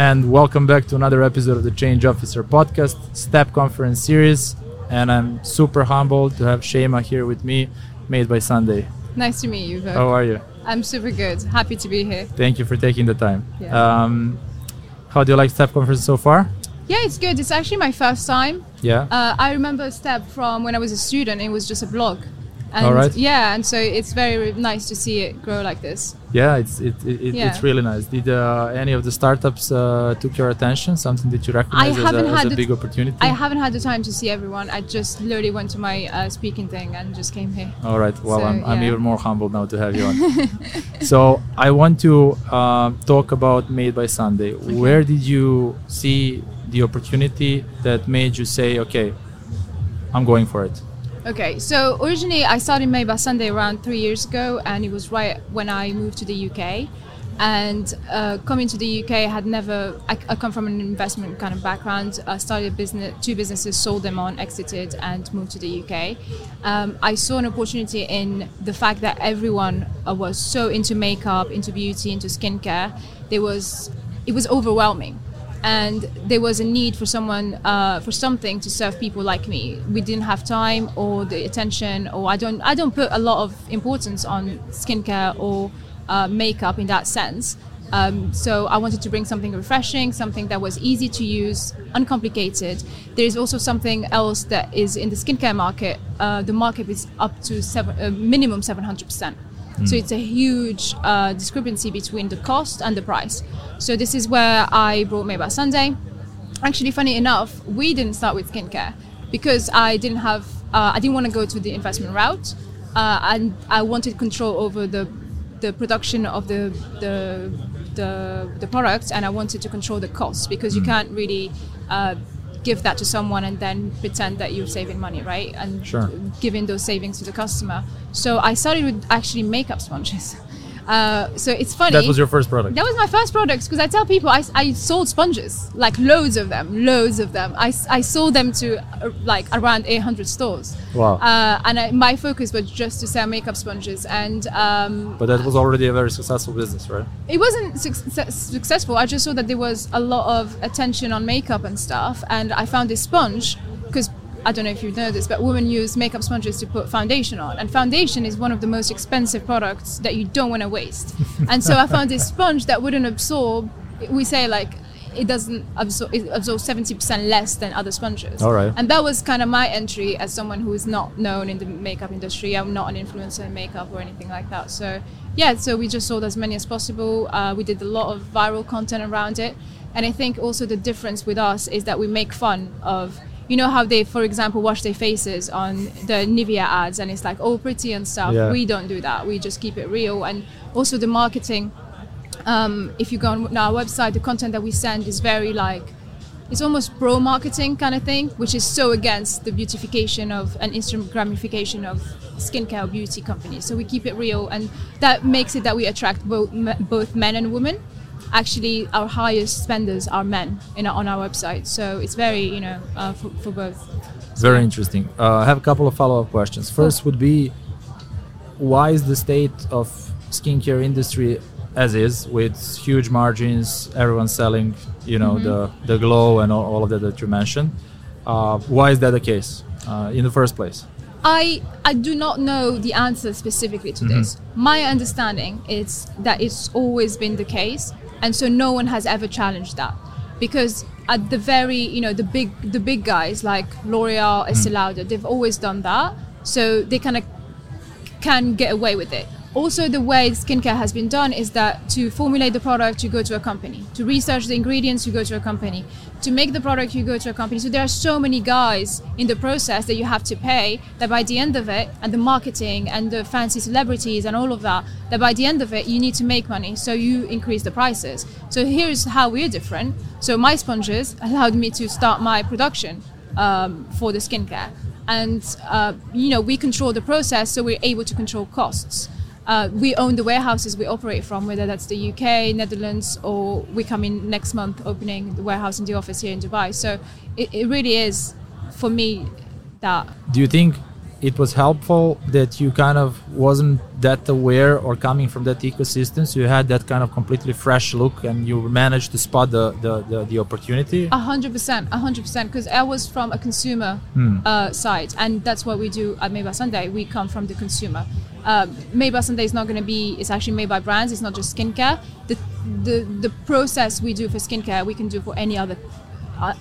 and welcome back to another episode of the Change Officer podcast, STEP Conference Series. And I'm super humbled to have Chaymae here with me, Made by Sunday. Nice to meet you, Vogue. How are you? I'm super good. Happy to be here. Thank you for taking the time. Yeah. Um, how do you like STEP Conference so far? Yeah, it's good. It's actually my first time. Yeah. Uh, I remember Step from when I was a student. It was just a blog. And All right. Yeah, and so it's very nice to see it grow like this. yeah, it's it, it, Yeah. it's really nice. Did uh, any of the startups uh, took your attention? Something that you recognize as, haven't a, as had a the big opportunity? I haven't had the time to see everyone. I just literally went to my uh, speaking thing and just came here. All right. Well, So, I'm, I'm even more humbled now to have you on. so I want to uh, talk about Made by Sunday. Where did you see the opportunity that made you say, "Okay, I'm going for it"? Okay, so originally I started Made by Sunday around three years ago, and it was right when I moved to the UK. And uh, coming to the UK, I had never. I, I come from an investment kind of background. I started a business, two businesses, sold them on, exited, and moved to the UK. Um, I saw an opportunity in the fact that everyone uh, was so into makeup, into beauty, into skincare. There was, it was overwhelming and there was a need for someone uh, for something to serve people like me. We didn't have time or the attention or i don't i don't put a lot of importance on skincare or uh, makeup in that sense. Um, so i wanted to bring something refreshing something that was easy to use uncomplicated. There is also something else that is in the skincare market. Uh, the market is up to seven, uh, minimum 700% so it's a huge uh, discrepancy between the cost and the price. So this is where I brought Made Sunday. Actually, funny enough, we didn't start with skincare because I didn't have, uh, I didn't want to go to the investment route, uh, and I wanted control over the the production of the the the, the product, and I wanted to control the costs because you can't really. Give that to someone and then pretend that you're saving money right and Sure. giving those savings to the customer. So I started with actually makeup sponges. Uh, so it's funny. That was your first product. That was my first product because I tell people I, I sold sponges, like loads of them, loads of them. I, I sold them to uh, like around 800 stores. Wow. Uh, and I, my focus was just to sell makeup sponges. And um, But that was already a very successful business, right? it wasn't suc- successful. I just saw that there was a lot of attention on makeup and stuff, and I found this sponge because I don't know if you know this, but women use makeup sponges to put foundation on, and foundation is one of the most expensive products that you don't want to waste. and so I found this sponge that wouldn't absorb. We say like it doesn't absorb. It absorbs seventy percent less than other sponges. All right. And that was kind of my entry as someone who is not known in the makeup industry. I'm not an influencer in makeup or anything like that. So yeah, so we just sold as many as possible. Uh, we did a lot of viral content around it, and I think also the difference with us is that we make fun of. You know how they, for example, wash their faces on the Nivea ads, and it's like all pretty and stuff. Yeah. We don't do that. We just keep it real, and also the marketing um, if you go on our website, the content that we send is very like it's almost pro marketing kind of thing, which is so against the beautification of and Instagramification of skincare beauty companies. So we keep it real, and that makes it that we attract both both men and women. Actually, our highest spenders are men in on our website, so it's very you know uh, for, for both. Very interesting. Uh, I have a couple of follow-up questions. First would be, why is the state of skincare industry as is, with huge margins, everyone selling, you know, the the glow and all, all of that that you mentioned? Uh, why is that the case uh, in the first place? I I do not know the answer specifically to this. My understanding is that it's always been the case, and so no one has ever challenged that, because at the very you know the big the big guys like L'Oreal, hmm. Estee Lauder, they've always done that, so they kind of can get away with it. Also, the way skincare has been done is that to formulate the product, you go to a company. To research the ingredients, you go to a company. To make the product, you go to a company. So there are so many guys in the process that you have to pay that by the end of it, and the marketing and the fancy celebrities and all of that, that by the end of it, you need to make money. So you increase the prices. So here's how we're different. So my sponges allowed me to start my production um, for the skincare and uh, you know we control the process so we're able to control costs uh, we own the warehouses we operate from whether that's the uk netherlands or we come in next month opening the warehouse in the office here in dubai. So it, it really is for me that. Do you think it was helpful that you kind of wasn't that aware or coming from that ecosystem so you had that kind of completely fresh look and you managed to spot the the, the, the opportunity A hundred percent, a hundred percent. Because I was from a consumer Hmm. uh, side, and that's what we do at Made by Sunday. We come from the consumer. Um, made by Sunday is not going to be. It's actually made by brands. It's not just skincare. The the the process we do for skincare, we can do for any other. Uh,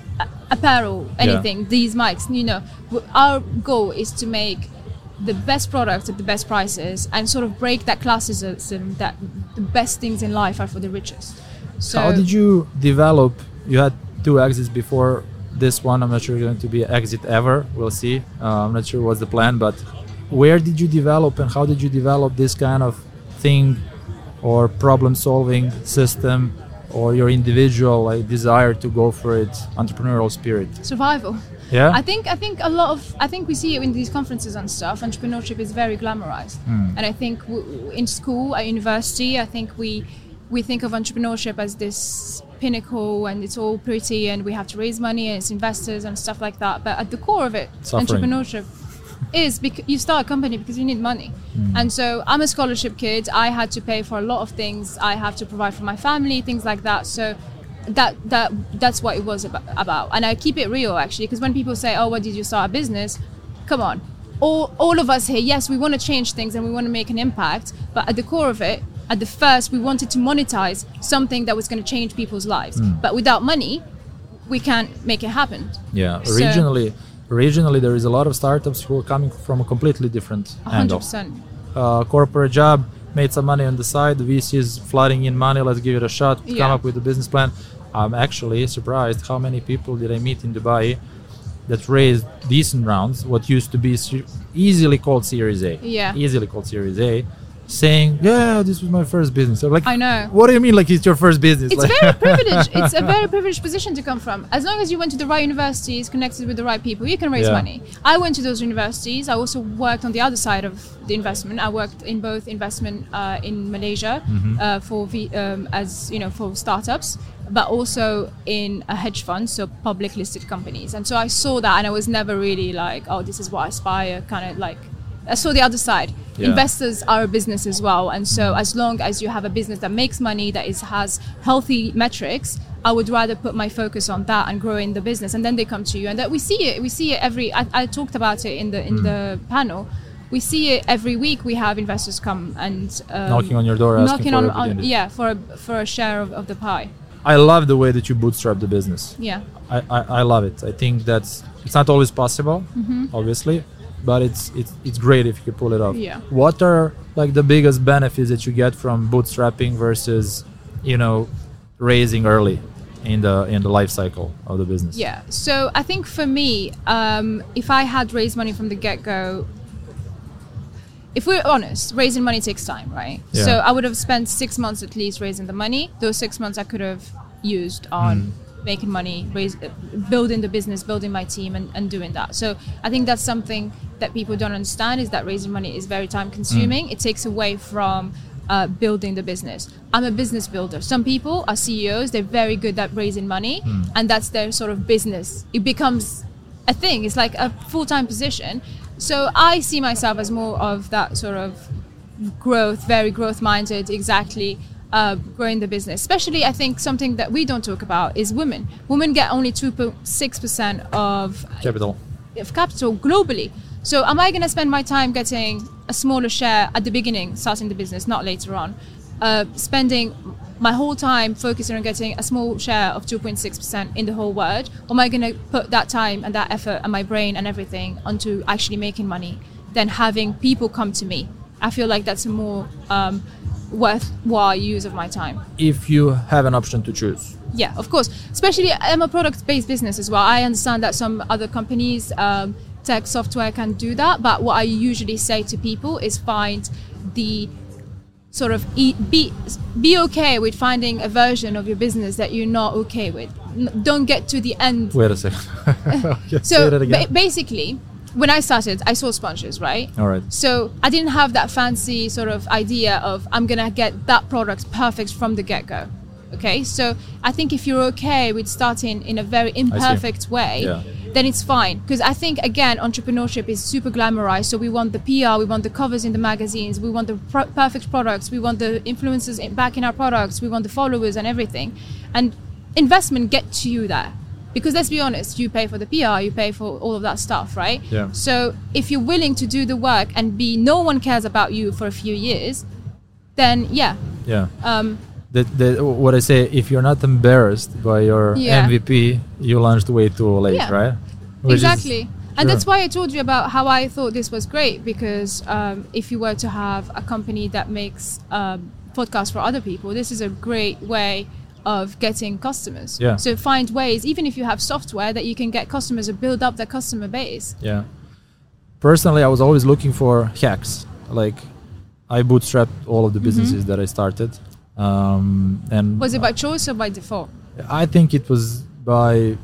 apparel, anything, these mics, you know, our goal is to make the best products at the best prices and sort of break that classism that the best things in life are for the richest. So how did you develop you had two exits before this one i'm not sure it's going to be an exit ever we'll see uh, i'm not sure what's the plan but where did you develop and how did you develop this kind of thing or problem solving system or your individual like desire to go for it entrepreneurial spirit survival. yeah I think I think a lot of I think we see it in these conferences and stuff. Entrepreneurship is very glamorized, Hmm. and I think w- in school at university, I think we we think of entrepreneurship as this pinnacle and it's all pretty and we have to raise money and it's investors and stuff like that. But at the core of it, Suffering. entrepreneurship is because you start a company because you need money. Mm. And so I'm a scholarship kid. I had to pay for a lot of things. I have to provide for my family, things like that. So that that that's what it was about. And I keep it real actually because when people say, "Oh, what did you start a business?" Come on. All, all of us here, yes, we want to change things and we want to make an impact, but at the core of it, at the first, we wanted to monetize something that was going to change people's lives. Mm. But without money, we can't make it happen. yeah So- originally originally there is a lot of startups who are coming from a completely different angle 100%. uh, corporate job, made some money on the side. The VC is flooding in money. Let's give it a shot. Come up with a business plan. I'm actually surprised how many people did I meet in Dubai that raised decent rounds, what used to be easily called Series A. Yeah. Easily called Series A, saying, "Yeah, this was my first business." I'm like, I know. What do you mean? Like it's your first business? It's Like- very privileged. It's a very privileged position to come from. As long as you went to the right universities, connected with the right people, you can raise Yeah. money. I went to those universities. I also worked on the other side of the investment. I worked in both investment uh, in Malaysia Mm-hmm. uh, for v- um, as you know for startups, but also in a hedge fund, so public listed companies. And so I saw that, and I was never really like, oh, this is what I aspire. Kind of like. I saw the other side. Yeah. Investors are a business as well, and so as long as you have a business that makes money, that is has healthy metrics, I would rather put my focus on that and growing the business, and then they come to you, and that we see it. We see it every. I, I talked about it in the in the panel. We see it every week. We have investors come and um, Knocking on your door, asking knocking for on, on yeah for a, for a share of, of the pie. I love the way that you bootstrap the business. Yeah. I, I, I love it. I think that's it's not always possible, Mm-hmm. obviously, but it's it's it's great if you can pull it off. Yeah. What are like the biggest benefits that you get from bootstrapping versus, you know, raising early in the in the life cycle of the business? Yeah. So I think for me, um, if I had raised money from the get go, if we're honest, raising money takes time, right? Yeah. So I would have spent six months at least raising the money. Those six months I could have used on Hmm. Making money, raise, building the business, building my team, and, and doing that. So I think that's something that people don't understand is that raising money is very time consuming. Hmm. It takes away from uh, building the business. I'm a business builder. Some people are CEOs, they're very good at raising money, Hmm. and that's their sort of business. It becomes a thing, it's like a full time position. So I see myself as more of that sort of growth, very growth minded, exactly. Uh, growing the business, especially I think something that we don't talk about is women. Women get only 2.6% of Capital. of capital globally. So am I going to spend my time getting a smaller share at the beginning, starting the business, not later on? Uh, spending my whole time focusing on getting a small share of 2.6% in the whole world? Or am I going to put that time and that effort and my brain and everything onto actually making money than having people come to me? I feel like that's a more um, worthwhile use of my time. If you have an option to choose. Yeah, of course. Especially, I'm a product-based business as well. I understand that some other companies, um, tech software, can do that. But what I usually say to people is find the sort of e- be be okay with finding a version of your business that you're not okay with. N- don't get to the end Wait a second. Okay, so that again. ba- basically, when I started, I saw sponges, right? All right. So I didn't have that fancy sort of idea of I'm gonna get that product perfect from the get go. Okay, so I think if you're okay with starting in a very imperfect way, Yeah. then it's fine. Because I think again, entrepreneurship is super glamorized. So we want the PR, we want the covers in the magazines, we want the pro- perfect products, we want the influencers in, back in our products, we want the followers and everything. And investment gets you there. Because let's be honest, you pay for the PR, you pay for all of that stuff, right? Yeah. So if you're willing to do the work and be no one cares about you for a few years, then yeah. Yeah. Um, The, the, what I say, if you're not embarrassed by your Yeah. MVP, you launched way too late, Yeah. right? Which exactly. and sure. that's why I told you about how I thought this was great because um, if you were to have a company that makes um, podcasts for other people, this is a great way of getting customers. Yeah. So find ways, even if you have software, that you can get customers or build up their customer base. Yeah. Personally, I was always looking for hacks. Like, I bootstrapped all of the businesses that I started, um, and Mm-hmm. Was it by choice or by default? I think it was by,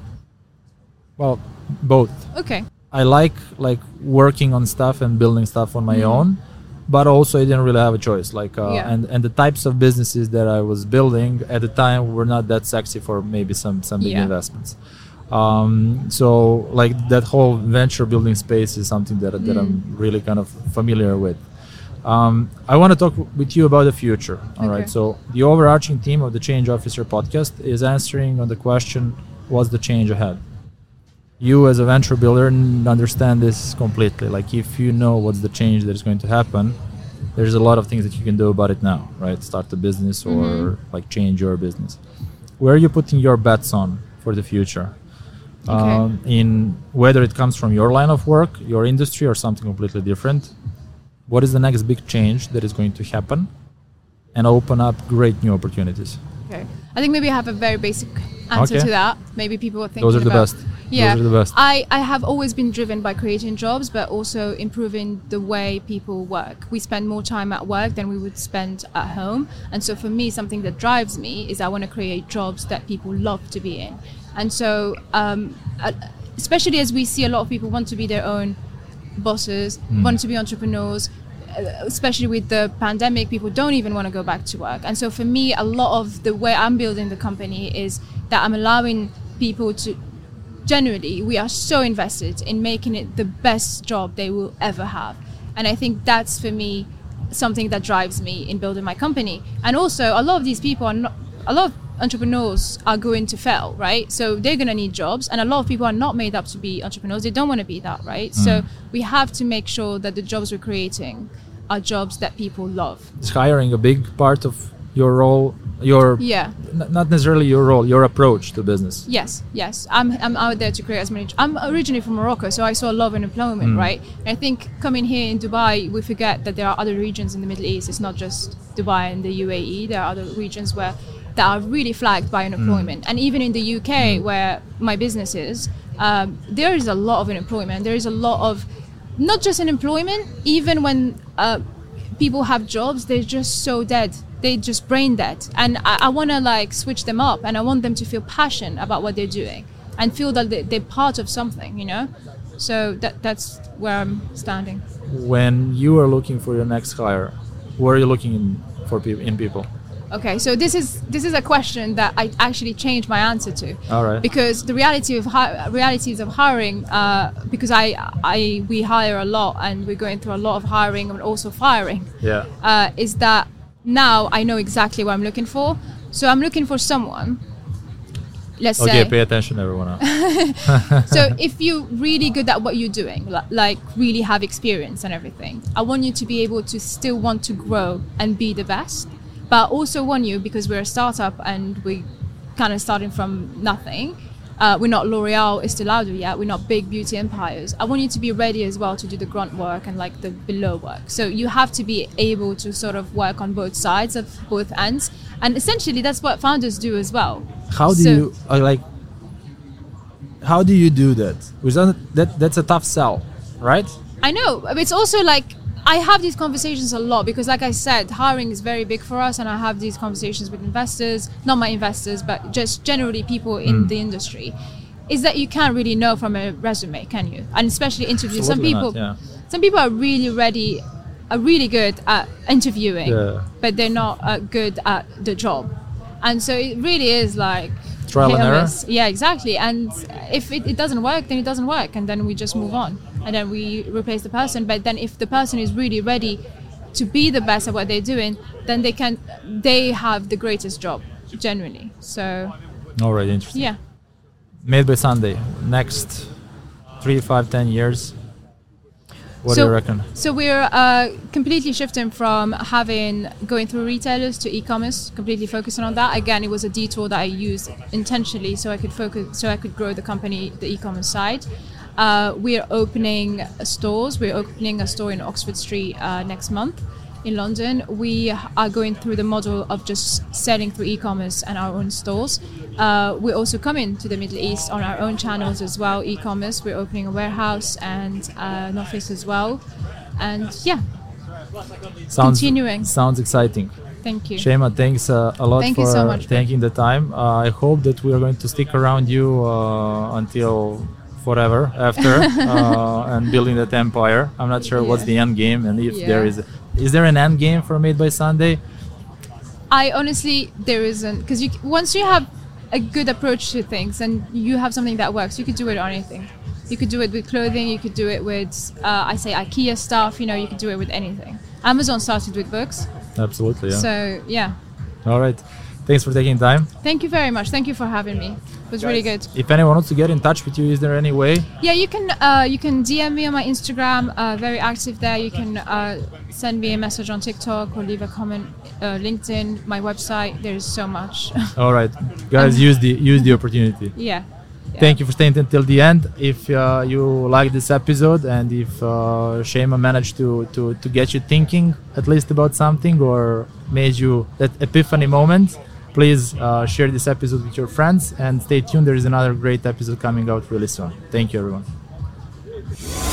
well, both. Okay. I like like working on stuff and building stuff on my Mhm. own, but also I didn't really have a choice. Like, uh, Yeah. and and the types of businesses that I was building at the time were not that sexy for maybe some some big Yeah. investments. Um, so like that whole venture building space is something that that I'm Mm. really kind of familiar with. Um, I want to talk with you about the future. All right. Okay. So the overarching theme of the Change Officer podcast is answering on the question, "What's the change ahead?" You as a venture builder understand this completely. Like if you know what's the change that is going to happen, there's a lot of things that you can do about it now, right? Start a business or Mhm. like change your business. Where are you putting your bets on for the future? Okay. Um, in whether it comes from your line of work, your industry, or something completely different. What is the next big change that is going to happen and open up great new opportunities? Okay. I think maybe I have a very basic answer Okay. to that. Maybe people are thinking Those are the about, best. Yeah, Those are the best. I, I have always been driven by creating jobs, but also improving the way people work. We spend more time at work than we would spend at home. And so for me, something that drives me is I want to create jobs that people love to be in. And so, um, uh, especially as we see a lot of people want to be their own bosses, Mm. want to be entrepreneurs, uh, especially with the pandemic, people don't even want to go back to work. And so for me, a lot of the way I'm building the company is that I'm allowing people to generally we are so invested in making it the best job they will ever have. And i think that's for me something that drives me in building my company. And also a lot of these people are not a lot of entrepreneurs are going to fail right? So they're going to need jobs and a lot of people are not made up to be entrepreneurs. They don't want to be that right? So mm. we have to make sure that the jobs we're creating are jobs that people love. Is hiring a big part of your role? Your yeah n- not necessarily your role, your approach to business. Yes, yes. I'm, I'm out there to create as many. I'm originally from Morocco, so I saw a lot of unemployment, Mm. right? And I think coming here in Dubai, we forget that there are other regions in the Middle East. It's not just Dubai and the UAE. There are other regions where that are really flagged by unemployment. And even in the UK, where my business is, um, there is a lot of unemployment. There is a lot of not just unemployment. Even when uh, people have jobs, they're just so dead. They just brain dead. And I, I want to like switch them up, and I want them to feel passion about what they're doing and feel that they, they're part of something. You know. So that that's where I'm standing. When you are looking for your next hire, where are you looking in for people in people? Okay, so this is this is a question that I actually changed my answer to. All right. Because the reality of hi- realities of hiring, uh, because I I we hire a lot and we're going through a lot of hiring and also firing. Yeah. uh, is that now I know exactly what I'm looking for. So I'm looking for someone. Let's Okay, say. pay attention, everyone. else. so if you're really good at what you're doing, like really have experience and everything, I want you to be able to still want to grow and be the best. But I also want you because we're a startup and we kind of starting from nothing. Uh, we're not L'Oreal, Estee Lauder yet. We're not big beauty empires. I want you to be ready as well to do the grunt work and like the below work. So you have to be able to sort of work on both sides of both ends, and essentially that's what founders do as well. How do So- you uh, like? How do you do that? That, that that's a tough sell, right? I know. It's also like I have these conversations a lot because, like I said, hiring is very big for us, and I have these conversations with investors, not my investors, but just generally people in Mm. the industry. Is that you can't really know from a resume, can you? And especially interviews. Some people, not, yeah. some people are really ready, are really good at interviewing, Yeah. but they're not uh, good at the job. And so it really is like trial and error. Yeah, exactly. And if it, it doesn't work, then it doesn't work, and then we just move on, and then we replace the person. But then if the person is really ready to be the best at what they're doing, then they can they have the greatest job, genuinely. So All right, interesting. yeah. Made by Sunday. Next three, five, ten years. What do So- you reckon? So we're uh, completely shifting from having going through retailers to e-commerce, completely focusing on that. Again, it was a detour that I used intentionally so I could focus, so I could grow the company, the e-commerce side. Uh, we're opening stores. We're opening a store in Oxford Street uh, next month in London. We are going through the model of just selling through e-commerce and our own stores. Uh, we're also coming to the Middle East on our own channels as well, e-commerce. We're opening a warehouse and uh, an office as well. And yeah, Sounds continuing. sounds exciting. thank you. Chaymae, thanks uh, a lot Thank for so taking the time. Uh, I hope that we are going to stick around you uh, until forever after uh, and building that empire. I'm not sure what's the end game and if there Yeah. is is there an end game for Made by Sunday? I honestly there isn't because you once you have a good approach to things and you have something that works, you could do it on anything. You could do it with clothing. You could do it with uh, I say IKEA stuff. You know, you could do it with anything. Amazon started with books, Absolutely. Yeah. so yeah. All right. Thanks for taking time. Thank you very much. Thank you for having me. It was really good. If anyone wants to get in touch with you, is there any way? Yeah, you can uh, you can DM me on my Instagram. Uh, very active there. You can uh, send me a message on TikTok or leave a comment. Uh, LinkedIn, my website. There's so much. All right, guys, use the use the opportunity. yeah. Thank you for staying until the end. If uh, you like this episode and if uh, Chaymae managed to, to, to get you thinking at least about something or made you that epiphany moment, please uh, share this episode with your friends and stay tuned. There is another great episode coming out really soon. Thank you, everyone.